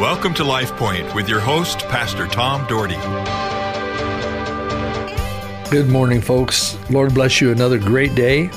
Welcome to Life Point with your host, Pastor Tom Dougherty. Good morning, folks. Lord bless you another great day.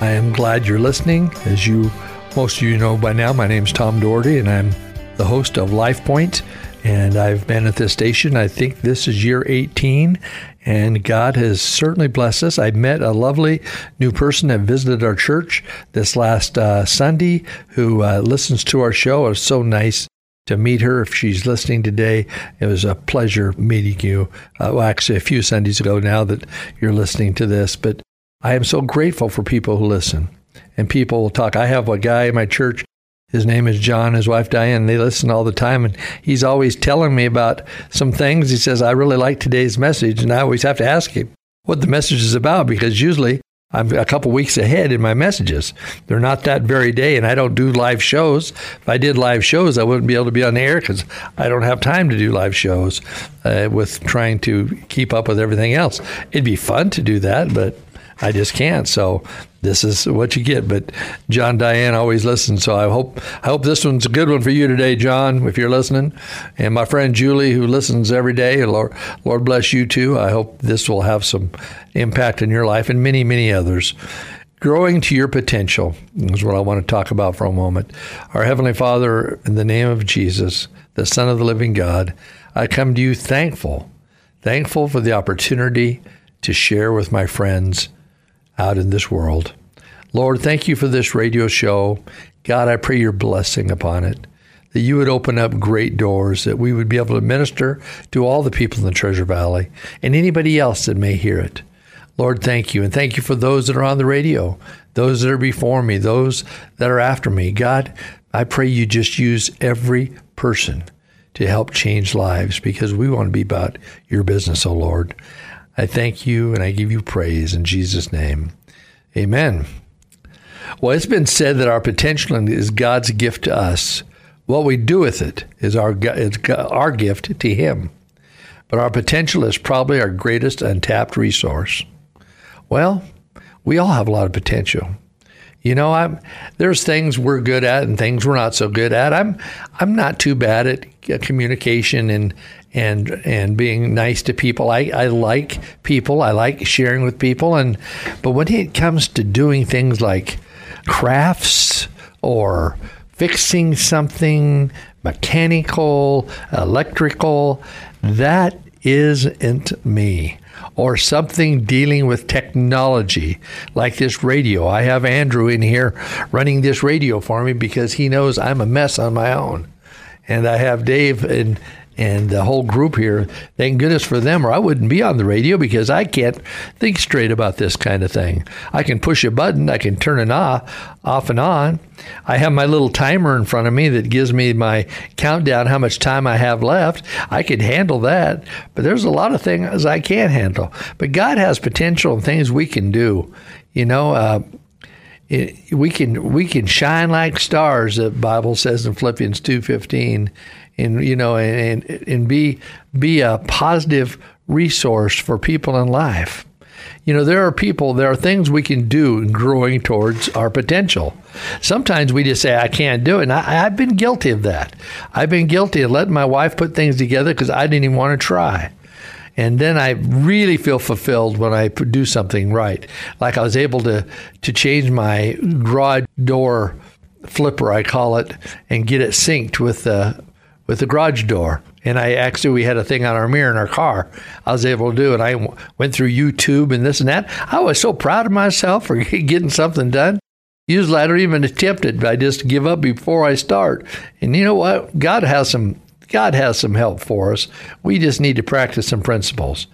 I am glad you're listening. As you, most of you know by now, my name is Tom Dougherty, and I'm the host of Life Point. And I've been at this station, I think this is year 18, and God has certainly blessed us. I met a lovely new person that visited our church this last uh, Sunday who uh, listens to our show. It was so nice to meet her. If she's listening today, it was a pleasure meeting you. Uh, well, actually, a few Sundays ago now that you're listening to this, but I am so grateful for people who listen and people will talk. I have a guy in my church. His name is John, his wife Diane. They listen all the time, and he's always telling me about some things. He says, I really like today's message. And I always have to ask him what the message is about because usually I'm a couple weeks ahead in my messages. They're not that very day, and I don't do live shows. If I did live shows, I wouldn't be able to be on the air because I don't have time to do live shows uh, with trying to keep up with everything else. It'd be fun to do that, but I just can't. So this is what you get. But John Diane always listens, so I hope I hope this one's a good one for you today, John, if you're listening. And my friend Julie, who listens every day, Lord, Lord bless you too. I hope this will have some impact in your life and many, many others. Growing to your potential is what I want to talk about for a moment. Our Heavenly Father, in the name of Jesus, the Son of the living God, I come to you thankful, thankful for the opportunity to share with my friends out in this world. Lord, thank you for this radio show. God, I pray your blessing upon it, that you would open up great doors, that we would be able to minister to all the people in the Treasure Valley and anybody else that may hear it. Lord, thank you. And thank you for those that are on the radio, those that are before me, those that are after me. God, I pray you just use every person to help change lives because we want to be about your business, O oh Lord. I thank you and I give you praise in Jesus' name. Amen. Well, it's been said that our potential is God's gift to us. What we do with it is our, is our gift to Him. But our potential is probably our greatest untapped resource. Well, we all have a lot of potential. You know, I'm there's things we're good at and things we're not so good at. I'm I'm not too bad at uh, communication and and and being nice to people. I, I like people. I like sharing with people. And but when it comes to doing things like crafts or fixing something mechanical, electrical, that isn't me. Or something dealing with technology, like this radio. I have Andrew in here running this radio for me because he knows I'm a mess on my own. And I have Dave and and the whole group here. Thank goodness for them, or I wouldn't be on the radio because I can't think straight about this kind of thing. I can push a button, I can turn it off, off and on. I have my little timer in front of me that gives me my countdown, how much time I have left. I could handle that, but there's a lot of things I can't handle. But God has potential and things we can do. You know, uh, we can we can shine like stars. The Bible says in Philippians two fifteen, and you know, and and be be a positive resource for people in life. You know, there are people, there are things we can do in growing towards our potential. Sometimes we just say, I can't do it. And I, have been guilty of that. I've been guilty of letting my wife put things together because I didn't even want to try. And then I really feel fulfilled when I do something right. Like I was able to, to change my garage door flipper, I call it, and get it synced with the with the garage door. And I actually, we had a thing on our mirror in our car. I was able to do it. I went through YouTube and this and that. I was so proud of myself for getting something done. Usually I don't even attempt it. I just give up before I start. And you know what? God has some God has some help for us. We just need to practice some principles.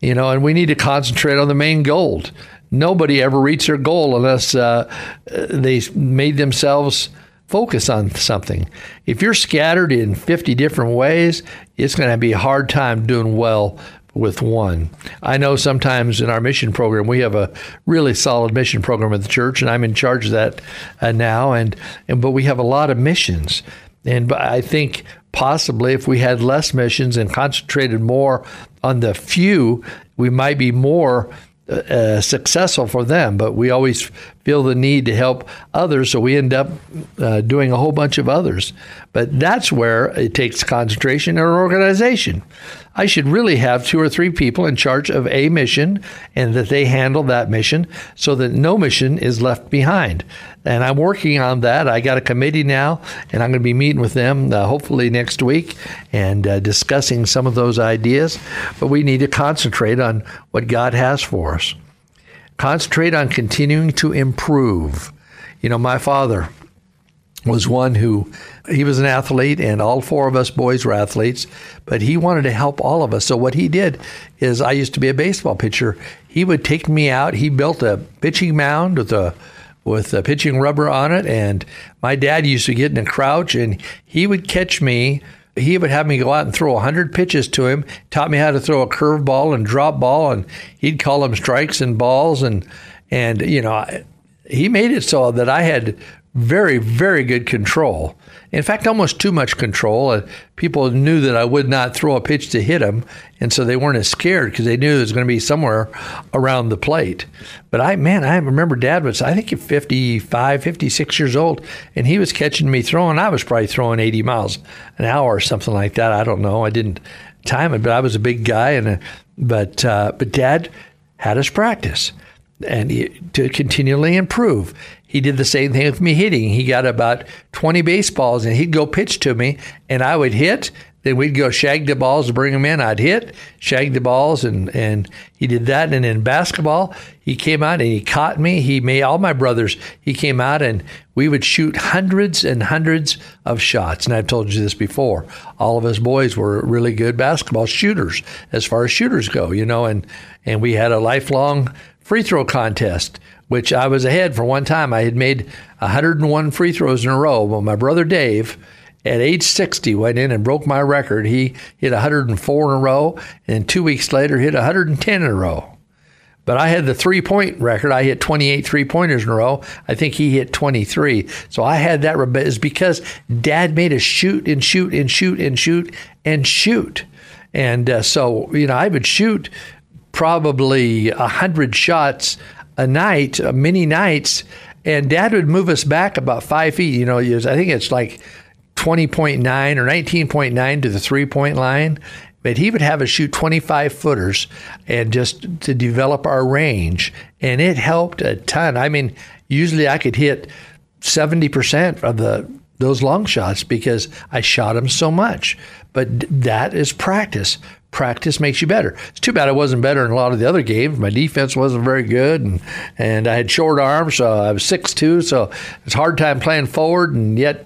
You know, and we need to concentrate on the main goal. Nobody ever reaches their goal unless uh, they made themselves focus on something. If you're scattered in 50 different ways, it's going to be a hard time doing well with one. I know sometimes in our mission program we have a really solid mission program at the church, and I'm in charge of that uh, now. And, and but we have a lot of missions, and I think possibly if we had less missions and concentrated more on the few, we might be more uh, successful for them, but we always feel the need to help others, so we end up uh, doing a whole bunch of others. But that's where it takes concentration in an organization. I should really have two or three people in charge of a mission and that they handle that mission so that no mission is left behind. And I'm working on that. I got a committee now, and I'm going to be meeting with them uh, hopefully next week and uh, discussing some of those ideas. But we need to concentrate on what God has for us. Concentrate on continuing to improve. You know, my father, was one who he was an athlete and all four of us boys were athletes but he wanted to help all of us. So what he did is i used to be a baseball pitcher. He would take me out. He built a pitching mound with a with a pitching rubber on it. And my dad used to get in a crouch and he would catch me. He would have me go out and throw 100 pitches to him taught me how to throw a curveball and drop ball. And he'd call them strikes and balls. And and you know he made it so that I had very, very good control. In fact, almost too much control. Uh, people knew that I would not throw a pitch to hit them, and so they weren't as scared because they knew it was going to be somewhere around the plate. But I, man, I remember Dad was, I think, 55, 56 years old, and he was catching me throwing. I was probably throwing 80 miles an hour or something like that. I don't know. I didn't time it, but I was a big guy, and uh, but uh, but Dad had us practice and he, to continually improve. He did the same thing with me hitting. He got about 20 baseballs and he'd go pitch to me and I would hit. Then we'd go shag the balls to bring them in. I'd hit, shag the balls, and, and he did that. And in basketball, he came out and he caught me. He made all my brothers. He came out and we would shoot hundreds and hundreds of shots. And I've told you this before. All of us boys were really good basketball shooters as far as shooters go, you know, and, and we had a lifelong free throw contest, which I was ahead for one time. I had made 101 free throws in a row. Well, my brother Dave, at age 60, went in and broke my record. He hit 104 in a row, and two weeks later hit 110 in a row. But I had the three point record. I hit 28 three pointers in a row. I think he hit 23. So I had that. It's because dad made us shoot and shoot and shoot and shoot and shoot. And uh, so, you know, I would shoot probably a hundred shots a night, uh, many nights, and Dad would move us back about five feet. You know, I think it's like twenty point nine or nineteen point nine to the three point line. But he would have us shoot 25 footers and just to develop our range. And it helped a ton. I mean, usually I could hit 70% of the those long shots because I shot them so much. But that is practice practice makes you better. It's too bad I wasn't better in a lot of the other games. My defense wasn't very good, and and I had short arms, so I was six two, so it's hard time playing forward, and yet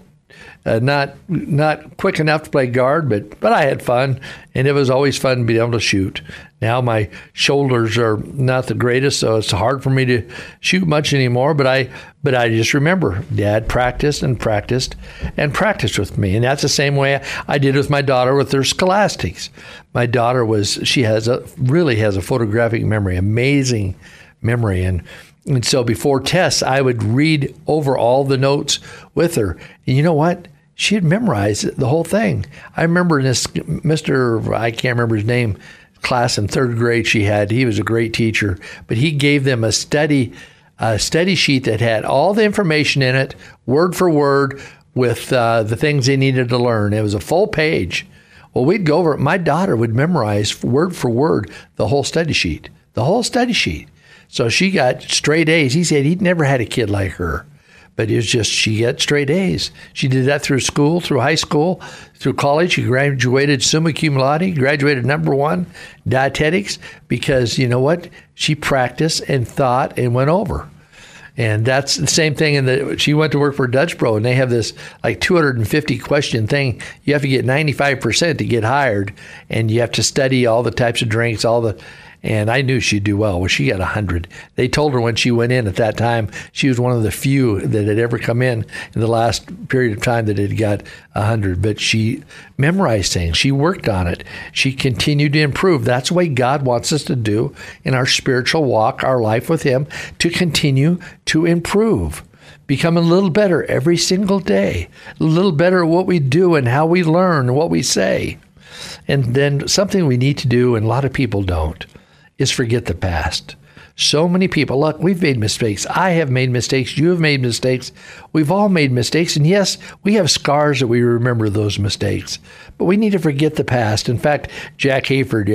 uh, not not quick enough to play guard, but but I had fun, and it was always fun to be able to shoot. Now my shoulders are not the greatest, so it's hard for me to shoot much anymore. But I but I just remember Dad practiced and practiced and practiced with me, and that's the same way I did with my daughter with her scholastics. My daughter was she has a really has a photographic memory, amazing memory, and and so before tests, I would read over all the notes with her. And you know what? She had memorized the whole thing. I remember this Mr. I can't remember his name class in third grade she had. He was a great teacher, but he gave them a study a study sheet that had all the information in it, word for word, with uh, the things they needed to learn. It was a full page. Well, we'd go over it. My daughter would memorize word for word the whole study sheet, the whole study sheet. So she got straight A's. He said he'd never had a kid like her, but it was just she got straight A's. She did that through school, through high school, through college. She graduated summa cum laude, graduated number one dietetics because you know what? She practiced and thought and went over. And that's the same thing. In the she went to work for Dutch Bro, and they have this like 250 question thing. You have to get 95 percent to get hired, and you have to study all the types of drinks, all the and I knew she'd do well. Well, she got 100. They told her when she went in at that time, she was one of the few that had ever come in in the last period of time that had got 100. But she memorized things, she worked on it, she continued to improve. That's way God wants us to do in our spiritual walk, our life with Him, to continue to improve become a little better every single day, a little better at what we do and how we learn, what we say. And then something we need to do, and a lot of people don't, is forget the past. So many people, look, we've made mistakes. I have made mistakes. You have made mistakes. We've all made mistakes. And yes, we have scars that we remember those mistakes. But we need to forget the past. In fact, Jack Hayford,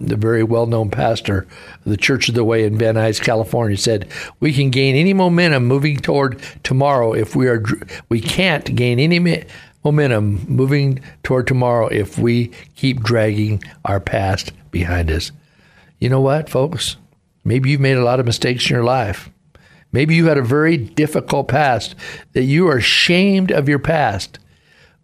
the very well known pastor of the Church of the Way in Van Nuys, California, said, We can gain any momentum moving toward tomorrow if we are, we can't gain any momentum moving toward tomorrow if we keep dragging our past behind us. You know what, folks? Maybe you've made a lot of mistakes in your life. Maybe you had a very difficult past that you are ashamed of your past.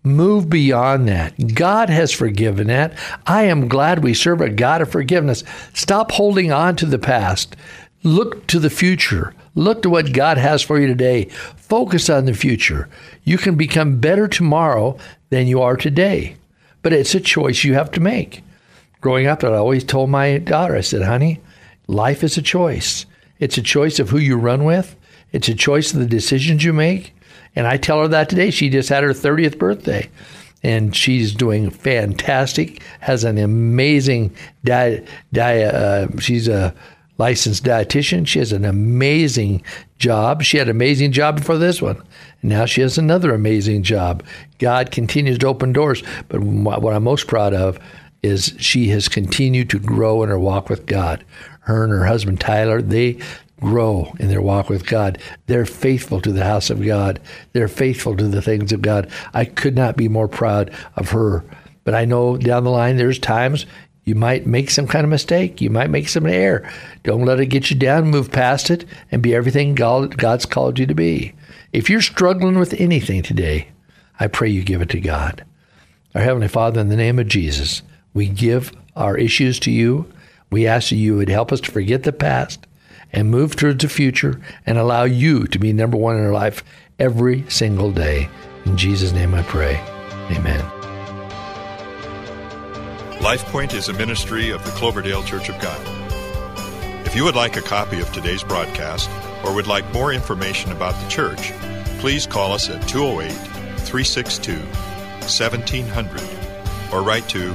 Move beyond that. God has forgiven that. I am glad we serve a God of forgiveness. Stop holding on to the past. Look to the future. Look to what God has for you today. Focus on the future. You can become better tomorrow than you are today. But it's a choice you have to make. Growing up, I always told my daughter, I said, honey, Life is a choice. It's a choice of who you run with. It's a choice of the decisions you make. And I tell her that today. She just had her 30th birthday and she's doing fantastic. Has an amazing diet. Di- uh, she's a licensed dietitian. She has an amazing job. She had an amazing job before this one. And now she has another amazing job. God continues to open doors. But what I'm most proud of is she has continued to grow in her walk with God her and her husband Tyler, they grow in their walk with God. They're faithful to the house of God. They're faithful to the things of God. I could not be more proud of her. But I know down the line there's times you might make some kind of mistake. You might make some error. Don't let it get you down. Move past it and be everything God, God's called you to be. If you're struggling with anything today, I pray you give it to God. Our Heavenly Father, in the name of Jesus, we give our issues to you. We ask that you would help us to forget the past and move towards the future and allow you to be number one in our life every single day. In Jesus' name I pray. Amen. LifePoint is a ministry of the Cloverdale Church of God. If you would like a copy of today's broadcast or would like more information about the church, please call us at 208 362 1700 or write to